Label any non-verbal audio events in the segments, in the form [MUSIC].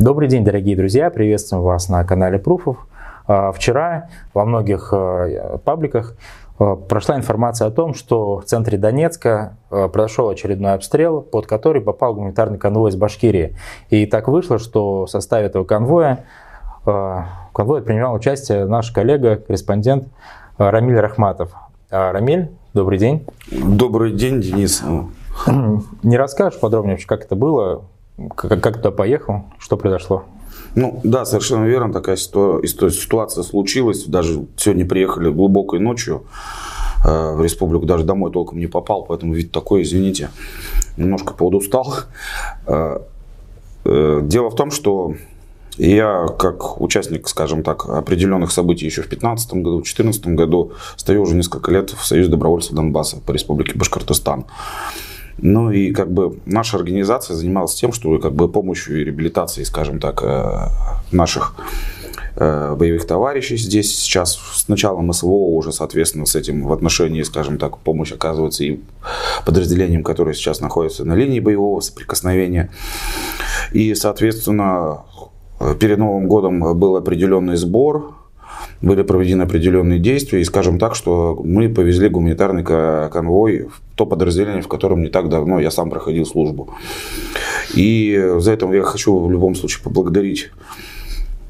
Добрый день, дорогие друзья! Приветствуем вас на канале Пруфов. А, вчера во многих а, пабликах а, прошла информация о том, что в центре Донецка произошел очередной обстрел, под который попал гуманитарный конвой из Башкирии. И так вышло, что в составе этого конвоя в конвое принимал участие наш коллега, корреспондент Рамиль Рахматов. Рамиль, добрый день. Добрый день, Денис. Не расскажешь подробнее, как это было, как, как туда поехал? Что произошло? Ну да, совершенно верно, такая ситуация случилась. Даже сегодня приехали глубокой ночью э, в республику, даже домой толком не попал, поэтому вид такой, извините, немножко подустал. Э, э, дело в том, что я, как участник, скажем так, определенных событий еще в 2015 году, в 2014 году, стою уже несколько лет в Союзе добровольцев Донбасса по республике Башкортостан. Ну и как бы наша организация занималась тем, что как бы помощью и реабилитацией, скажем так, э, наших э, боевых товарищей здесь сейчас с началом СВО уже, соответственно, с этим в отношении, скажем так, помощь оказывается и подразделениям, которые сейчас находятся на линии боевого соприкосновения. И, соответственно, перед Новым годом был определенный сбор были проведены определенные действия. И скажем так, что мы повезли гуманитарный конвой в то подразделение, в котором не так давно я сам проходил службу. И за это я хочу в любом случае поблагодарить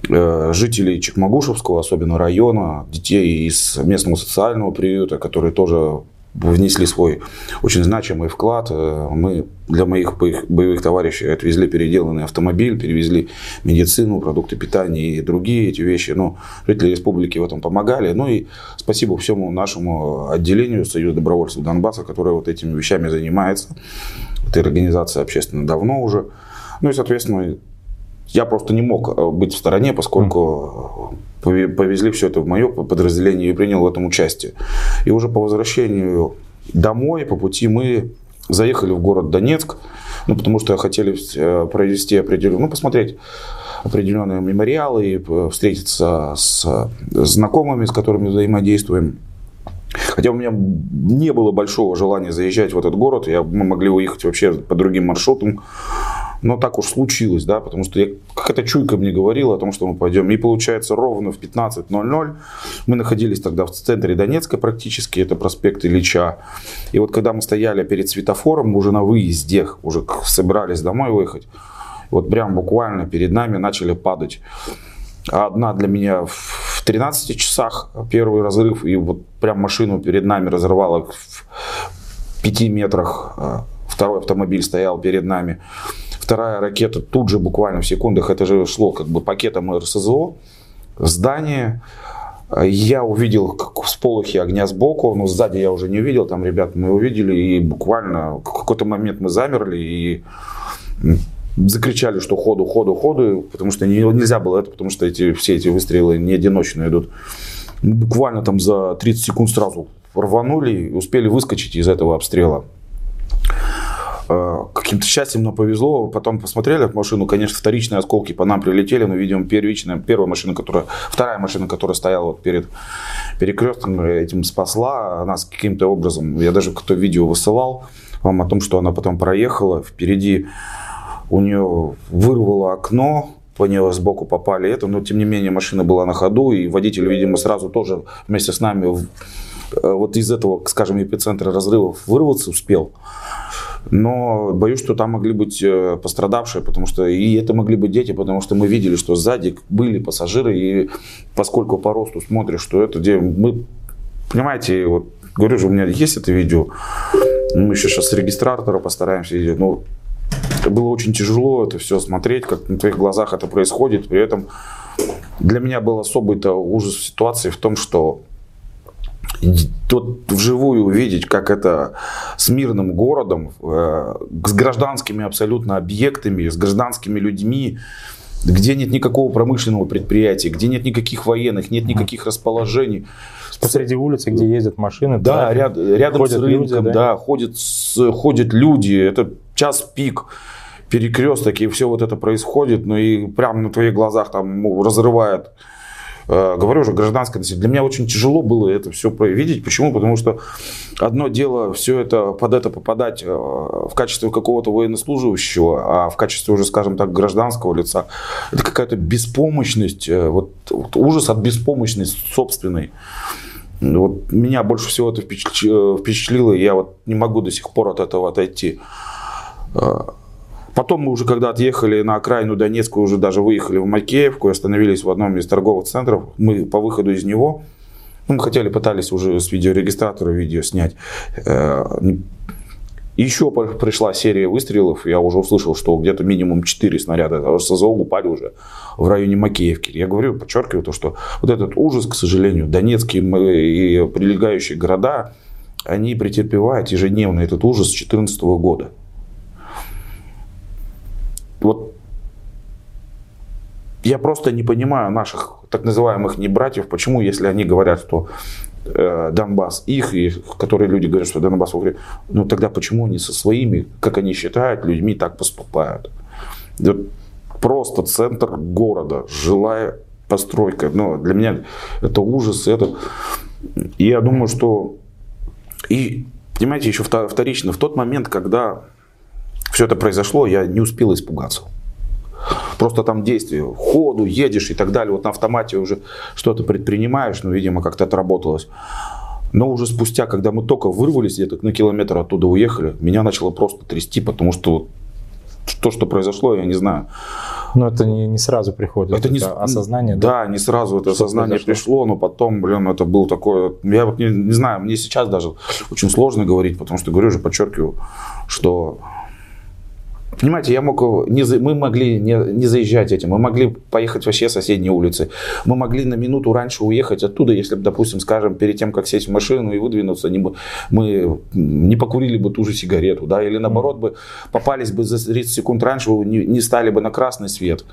э, жителей Чекмагушевского, особенно района, детей из местного социального приюта, которые тоже внесли свой очень значимый вклад. Э, мы для моих боевых товарищей отвезли переделанный автомобиль, перевезли медицину, продукты питания и другие эти вещи. Но ну, жители республики в этом помогали. Ну и спасибо всему нашему отделению Союза добровольцев Донбасса, которое вот этими вещами занимается. Эта организация общественно давно уже. Ну и, соответственно, я просто не мог э, быть в стороне, поскольку повезли все это в мое подразделение и принял в этом участие. И уже по возвращению домой, по пути мы заехали в город Донецк, ну, потому что хотели э, провести определенную, ну, посмотреть определенные мемориалы и э, встретиться с знакомыми, с которыми взаимодействуем. Хотя у меня не было большого желания заезжать в этот город, я, мы могли уехать вообще по другим маршрутам, но так уж случилось, да, потому что я, какая-то чуйка мне говорила о том, что мы пойдем. И получается ровно в 15.00 мы находились тогда в центре Донецка практически, это проспект Ильича. И вот когда мы стояли перед светофором, уже на выезде, уже собирались домой выехать, вот прям буквально перед нами начали падать. Одна для меня в 13 часах первый разрыв, и вот прям машину перед нами разорвало в 5 метрах. А второй автомобиль стоял перед нами. Вторая ракета тут же буквально в секундах, это же шло как бы пакетом РСЗО, здание. Я увидел как всполохи огня сбоку, но сзади я уже не увидел, там ребят мы увидели, и буквально в какой-то момент мы замерли и закричали, что ходу, ходу, ходу, потому что нельзя было это, потому что эти, все эти выстрелы не одиночные идут. Буквально там за 30 секунд сразу рванули и успели выскочить из этого обстрела. Э, каким-то счастьем нам повезло. Потом посмотрели в машину, конечно, вторичные осколки по нам прилетели, но, видимо, первичная, первая машина, которая, вторая машина, которая стояла перед перекрестком, этим спасла нас каким-то образом. Я даже какое-то видео высылал вам о том, что она потом проехала. Впереди у нее вырвало окно, по нее сбоку попали это, но тем не менее машина была на ходу, и водитель, видимо, сразу тоже вместе с нами э, вот из этого, скажем, эпицентра разрывов вырваться успел. Но боюсь, что там могли быть э, пострадавшие, потому что и это могли быть дети, потому что мы видели, что сзади были пассажиры, и поскольку по росту смотришь, что это где мы, понимаете, вот говорю же, у меня есть это видео, мы еще сейчас с регистратора постараемся, ну, это было очень тяжело это все смотреть, как на твоих глазах это происходит, при этом для меня был особый-то ужас ситуации в том, что тут вживую увидеть, как это с мирным городом, э, с гражданскими абсолютно объектами, с гражданскими людьми, где нет никакого промышленного предприятия, где нет никаких военных, нет никаких расположений. Посреди улицы, где ездят машины. Да, ряд, рядом с рынком, люди, да, да ходят, ходят люди, это час пик перекресток, и все вот это происходит, ну и прямо на твоих глазах там разрывает э, говорю уже, гражданское население. Для меня очень тяжело было это все видеть. Почему? Потому что одно дело все это под это попадать э, в качестве какого-то военнослужащего, а в качестве уже, скажем так, гражданского лица, это какая-то беспомощность, э, вот, вот ужас от беспомощности собственной. Вот меня больше всего это впечатлило, и я вот не могу до сих пор от этого отойти. Потом мы уже, когда отъехали на окраину Донецка, уже даже выехали в Макеевку и остановились в одном из торговых центров. Мы по выходу из него, ну, мы хотели, пытались уже с видеорегистратора видео снять. Э, еще пришла серия выстрелов, я уже услышал, что где-то минимум 4 снаряда СЗО упали уже в районе Макеевки. Я говорю, подчеркиваю то, что вот этот ужас, к сожалению, Донецкие и прилегающие города, они претерпевают ежедневно этот ужас с 2014 года вот я просто не понимаю наших так называемых не братьев, почему, если они говорят, что э, Донбасс их, и которые люди говорят, что Донбасс в ну тогда почему они со своими, как они считают, людьми так поступают? Вот просто центр города, жилая постройка. Но для меня это ужас. Это... И я думаю, что... И, понимаете, еще вторично, в тот момент, когда все это произошло, я не успел испугаться. Просто там действие, ходу, едешь и так далее. Вот на автомате уже что-то предпринимаешь, ну, видимо, как-то отработалось. Но уже спустя, когда мы только вырвались где-то на километр оттуда уехали, меня начало просто трясти, потому что то, что произошло, я не знаю. Но это не, не сразу приходит, это, это не, осознание. Да, да, не сразу это что осознание произошло? пришло, но потом, блин, это был такое... Я вот не, не знаю, мне сейчас даже очень сложно говорить, потому что, говорю же, подчеркиваю, что Понимаете, я мог, не, мы могли не, не заезжать этим, мы могли поехать вообще соседние улицы. Мы могли на минуту раньше уехать оттуда, если бы, допустим, скажем, перед тем, как сесть в машину и выдвинуться, не, мы не покурили бы ту же сигарету, да, или наоборот бы попались бы за 30 секунд раньше, не, не стали бы на красный свет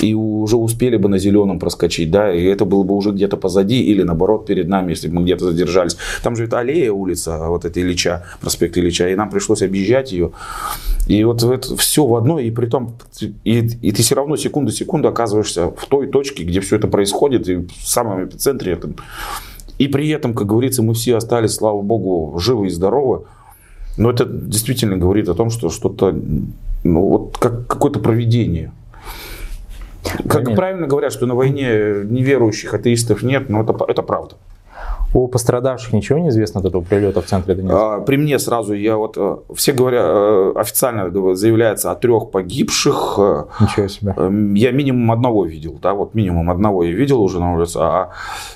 и уже успели бы на зеленом проскочить, да, и это было бы уже где-то позади или наоборот перед нами, если бы мы где-то задержались. Там же это аллея улица, вот эта Ильича, проспект Ильича, и нам пришлось объезжать ее. И вот это все в одной, и при том, и, и ты все равно секунду-секунду оказываешься в той точке, где все это происходит, и в самом эпицентре. Это. И при этом, как говорится, мы все остались, слава богу, живы и здоровы. Но это действительно говорит о том, что что-то, ну вот как какое-то проведение. Как правильно говорят, что на войне неверующих атеистов нет, но это, это правда. О пострадавших ничего не известно от этого прилета в центре Донецка? А, при мне сразу, я вот, э, все говорят, э, официально заявляется о трех погибших. Э, ничего себе. Я минимум одного видел, да, вот минимум одного я видел уже на улице. А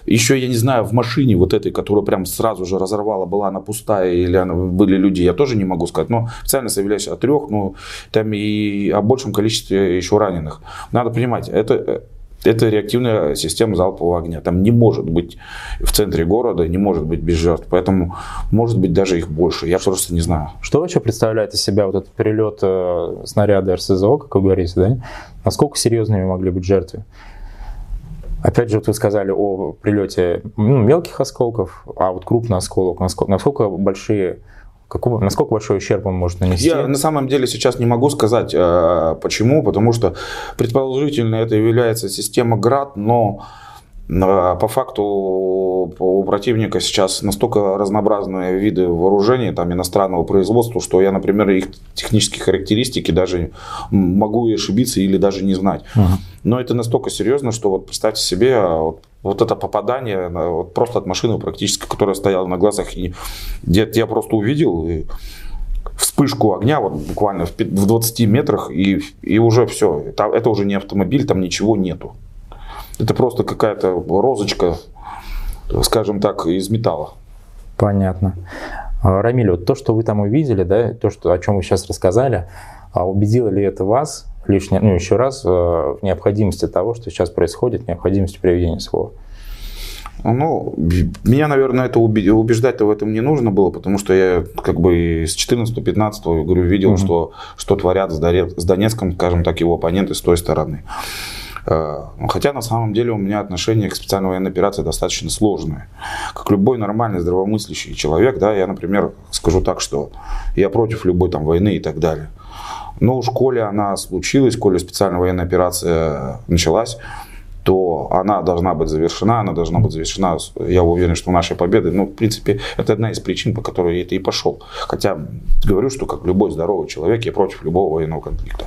еще, я не знаю, в машине вот этой, которая прям сразу же разорвала, была она пустая или она, были люди, я тоже не могу сказать. Но официально заявляется о трех, но там и о большем количестве еще раненых. Надо понимать, это это реактивная система залпового огня. Там не может быть в центре города, не может быть без жертв. Поэтому может быть даже их больше. Я просто не знаю. Что вообще представляет из себя вот этот перелет э, снаряда РСЗО, как вы говорите, да? Насколько серьезными могли быть жертвы? Опять же, вот вы сказали о прилете ну, мелких осколков, а вот крупный осколок, насколько, насколько большие Какого, насколько большой ущерб он может нанести? Я на самом деле сейчас не могу сказать, э, почему, потому что предположительно это является система ГРАД, но по факту у противника сейчас настолько разнообразные виды вооружений там, иностранного производства, что я, например, их технические характеристики даже могу и ошибиться или даже не знать. Uh-huh. Но это настолько серьезно, что вот представьте себе, а вот вот это попадание вот просто от машины практически, которая стояла на глазах. И где я просто увидел и вспышку огня вот буквально в 20 метрах, и, и уже все. Это, это уже не автомобиль, там ничего нету. Это просто какая-то розочка, скажем так, из металла. Понятно. А, Рамиль, вот то, что вы там увидели, да, то, что, о чем вы сейчас рассказали, а убедило ли это вас лишнее, ну, еще раз, э, в необходимости того, что сейчас происходит, необходимости проведения слова? Ну, меня, наверное, это убеждать-то в этом не нужно было, потому что я как бы с 14-15 говорю, видел, угу. что, что творят с Донецком, скажем так, его оппоненты с той стороны. Э, хотя на самом деле у меня отношение к специальной военной операции достаточно сложное. Как любой нормальный здравомыслящий человек, да, я, например, скажу так, что я против любой там войны и так далее. Но уж коли она случилась, коли специальная военная операция началась, то она должна быть завершена, она должна быть завершена, я уверен, что нашей победой. Ну, в принципе, это одна из причин, по которой я это и пошел. Хотя говорю, что как любой здоровый человек, я против любого военного конфликта.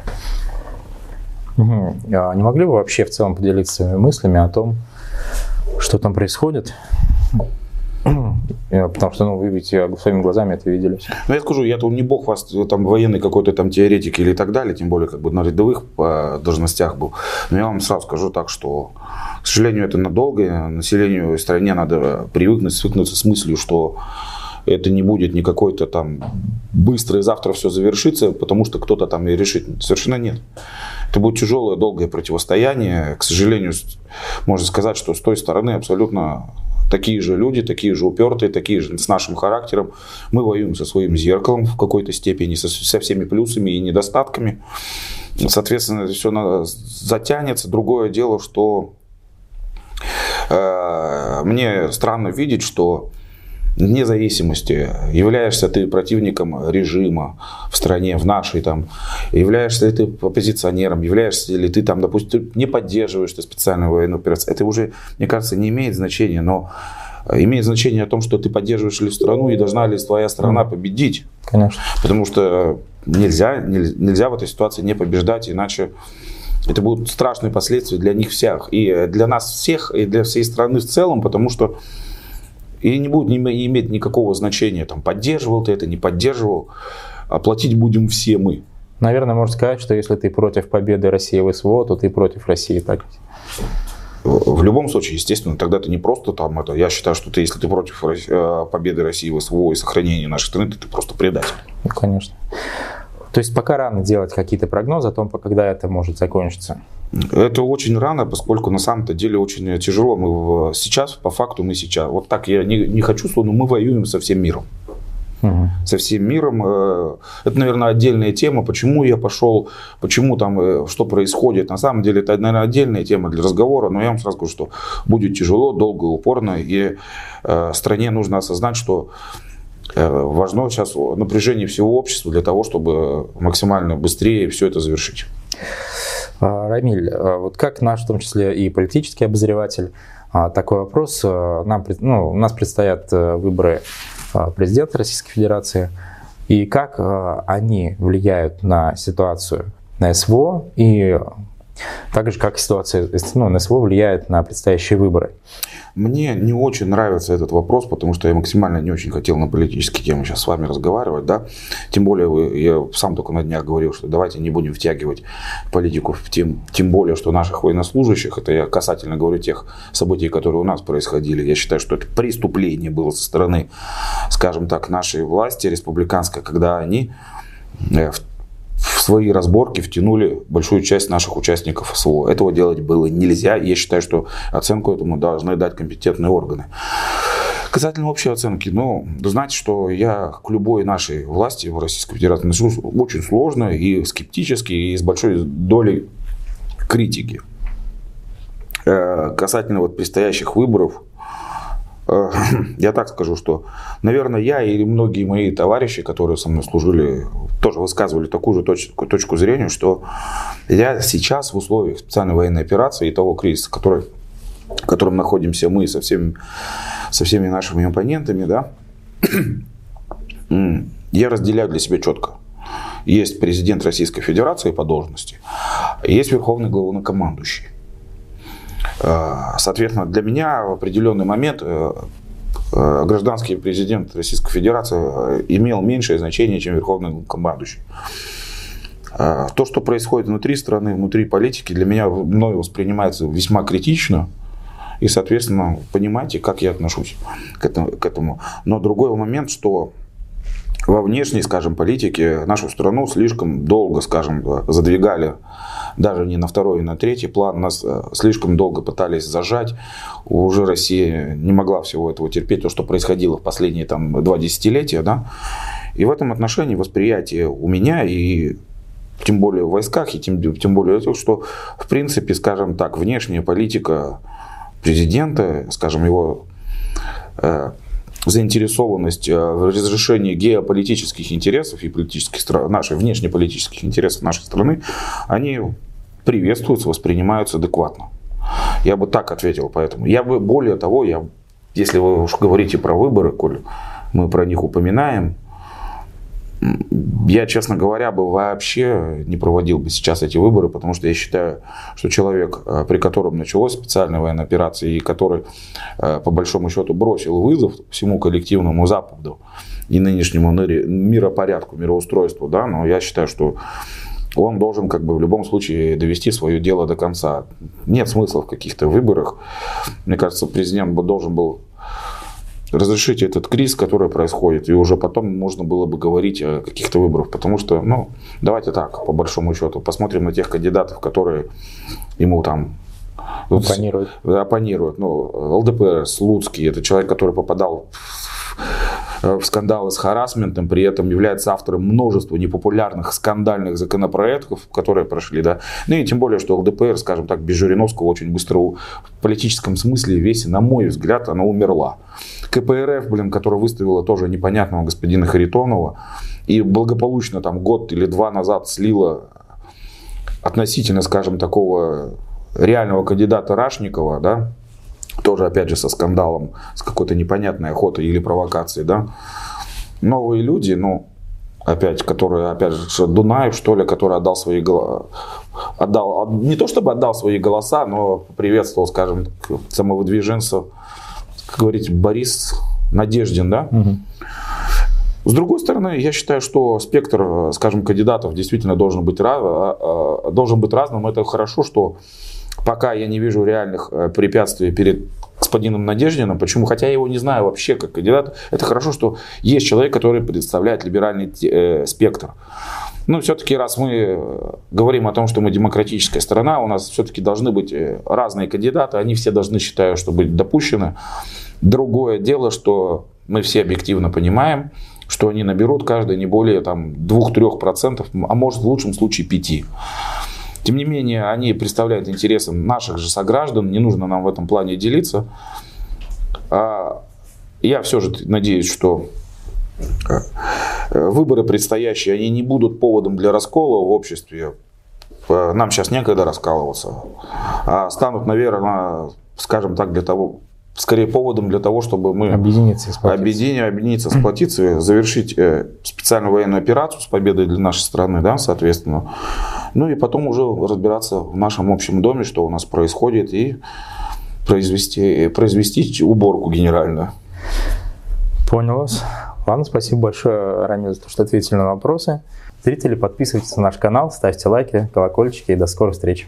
Угу. А не могли бы вообще в целом поделиться своими мыслями о том, что там происходит? [CLEARS THROAT] Потому что, ну, вы ведь своими глазами это видели. Ну, я скажу, я тут не бог вас, там, военный какой-то там теоретик или так далее, тем более, как бы на рядовых э, должностях был. Но я вам сразу скажу так, что, к сожалению, это надолго. Населению стране надо привыкнуть, свыкнуться с мыслью, что это не будет не какой-то там быстро и завтра все завершится, потому что кто-то там и решит. Совершенно нет. Это будет тяжелое, долгое противостояние. К сожалению, можно сказать, что с той стороны абсолютно такие же люди, такие же упертые, такие же с нашим характером. Мы воюем со своим зеркалом в какой-то степени, со, со всеми плюсами и недостатками. Соответственно, это все затянется. Другое дело, что э, мне странно видеть, что вне зависимости, являешься ты противником режима в стране, в нашей там, являешься ли ты оппозиционером, являешься ли ты там, допустим, не поддерживаешь ты специальную военную операцию, это уже, мне кажется, не имеет значения, но имеет значение о том, что ты поддерживаешь ли страну и должна ли твоя страна победить. Конечно. Потому что нельзя, нельзя в этой ситуации не побеждать, иначе это будут страшные последствия для них всех. И для нас всех, и для всей страны в целом, потому что и не будет не иметь никакого значения, там, поддерживал ты это, не поддерживал. Оплатить будем все мы. Наверное, можно сказать, что если ты против победы России в СВО, то ты против России так. В любом случае, естественно, тогда ты не просто там это. Я считаю, что ты, если ты против э, победы России в СВО и сохранения нашей страны, то ты просто предатель. Ну, конечно. То есть пока рано делать какие-то прогнозы о том, когда это может закончиться. Это очень рано, поскольку на самом-то деле очень тяжело. Мы сейчас, по факту, мы сейчас. Вот так я не, не хочу, но мы воюем со всем миром. Угу. Со всем миром. Э, это, наверное, отдельная тема, почему я пошел, почему там, э, что происходит. На самом деле, это, наверное, отдельная тема для разговора, но я вам сразу скажу, что будет тяжело, долго, упорно, и э, стране нужно осознать, что важно сейчас напряжение всего общества для того, чтобы максимально быстрее все это завершить. А, Рамиль, а, вот как наш, в том числе и политический обозреватель, а, такой вопрос. Нам, ну, у нас предстоят э, выборы президента Российской Федерации. И как они влияют на ситуацию на СВО и так же, как ситуация ну, на СВО влияет на предстоящие выборы? Мне не очень нравится этот вопрос, потому что я максимально не очень хотел на политические темы сейчас с вами разговаривать, да. Тем более, я сам только на днях говорил, что давайте не будем втягивать политику в тем, тем более, что наших военнослужащих, это я касательно говорю тех событий, которые у нас происходили, я считаю, что это преступление было со стороны, скажем так, нашей власти республиканской, когда они э, в в свои разборки втянули большую часть наших участников СВО. Этого делать было нельзя. И я считаю, что оценку этому должны дать компетентные органы. Касательно общей оценки, ну, знаете, что я к любой нашей власти в Российской Федерации отношусь очень сложно и скептически, и с большой долей критики. Э, касательно вот предстоящих выборов, я так скажу, что, наверное, я и многие мои товарищи, которые со мной служили, тоже высказывали такую же точку, точку зрения, что я сейчас в условиях специальной военной операции и того кризиса, который, в котором находимся мы со всеми, со всеми нашими оппонентами, да, [CLEARS THROAT] я разделяю для себя четко. Есть президент Российской Федерации по должности, есть верховный главнокомандующий. Э, соответственно, для меня в определенный момент э, э, гражданский президент Российской Федерации имел меньшее значение, чем верховный командующий. То, что происходит внутри страны, внутри политики, для меня мной воспринимается весьма критично. И, соответственно, понимаете, как я отношусь к этому. Но другой момент, что во внешней, скажем, политике нашу страну слишком долго, скажем, задвигали даже не на второй и на третий план. Нас э, слишком долго пытались зажать. Уже Россия не могла всего этого терпеть, то, что происходило в последние там, два десятилетия. Да? И в этом отношении восприятие у меня и тем более в войсках, и тем, тем более то, что, в принципе, скажем так, внешняя политика президента, скажем, его э, заинтересованность э, в разрешении геополитических интересов и политических, наших внешнеполитических интересов нашей страны, они приветствуются, воспринимаются адекватно. Я бы так ответил, поэтому. Я бы, более того, я, если вы уж говорите про выборы, коль мы про них упоминаем, я, честно говоря, бы вообще не проводил бы сейчас эти выборы, потому что я считаю, что человек, э, при котором началась специальная военная операция и который, э, по большому счету, бросил вызов всему коллективному Западу и нынешнему миропорядку, мироустройству, да, но я считаю, что он должен как бы в любом случае довести свое дело до конца. Нет смысла в каких-то выборах. Мне кажется, президент бы должен был разрешить этот кризис, который происходит, и уже потом можно было бы говорить о каких-то выборах. Потому что, ну, давайте так, по большому счету, посмотрим на тех кандидатов, которые ему там оппонируют. оппонируют. Ну, ЛДПР, Слуцкий, это человек, который попадал в скандалы с харасментом, при этом является автором множества непопулярных скандальных законопроектов, которые прошли, да. Ну и тем более, что ЛДПР, скажем так, без Жириновского очень быстро в политическом смысле весь, на мой взгляд, она умерла. КПРФ, блин, которая выставила тоже непонятного господина Харитонова и благополучно там год или два назад слила относительно, скажем, такого реального кандидата Рашникова, да, тоже опять же со скандалом, с какой-то непонятной охотой или провокацией, да, новые люди, ну, опять, которые, опять же, Дунаев, что ли, который отдал свои голоса, отдал, не то чтобы отдал свои голоса, но приветствовал, скажем, самовыдвиженцев как говорить, Борис Надеждин, да? Угу. С другой стороны, я считаю, что спектр, скажем, кандидатов действительно должен быть, а, а, должен быть разным. Это хорошо, что пока я не вижу реальных э, препятствий перед господином Надеждиным. Почему? Хотя я его не знаю вообще как кандидат. Это хорошо, что есть человек, который представляет либеральный э, спектр. Но все-таки, раз мы э, говорим о том, что мы демократическая страна, у нас все-таки должны быть разные кандидаты, они все должны, считаю, что быть допущены. Другое дело, что мы все объективно понимаем, что они наберут каждый не более там, 2-3%, а может в лучшем случае 5%. Тем не менее, они представляют интересы наших же сограждан, не нужно нам в этом плане делиться. А я все же надеюсь, что э, выборы предстоящие, они не будут поводом для раскола в обществе. Нам сейчас некогда раскалываться, а станут, наверное, скажем так, для того, скорее поводом для того, чтобы мы объединиться, сплотиться. объединиться, объединиться, сплотиться, завершить э, специальную военную операцию с победой для нашей страны, да, соответственно. Ну и потом уже разбираться в нашем общем доме, что у нас происходит, и произвести, произвести уборку генеральную. Понял вас. Ладно, спасибо большое, Рамиль, за то, что ответили на вопросы. Зрители, подписывайтесь на наш канал, ставьте лайки, колокольчики и до скорых встреч.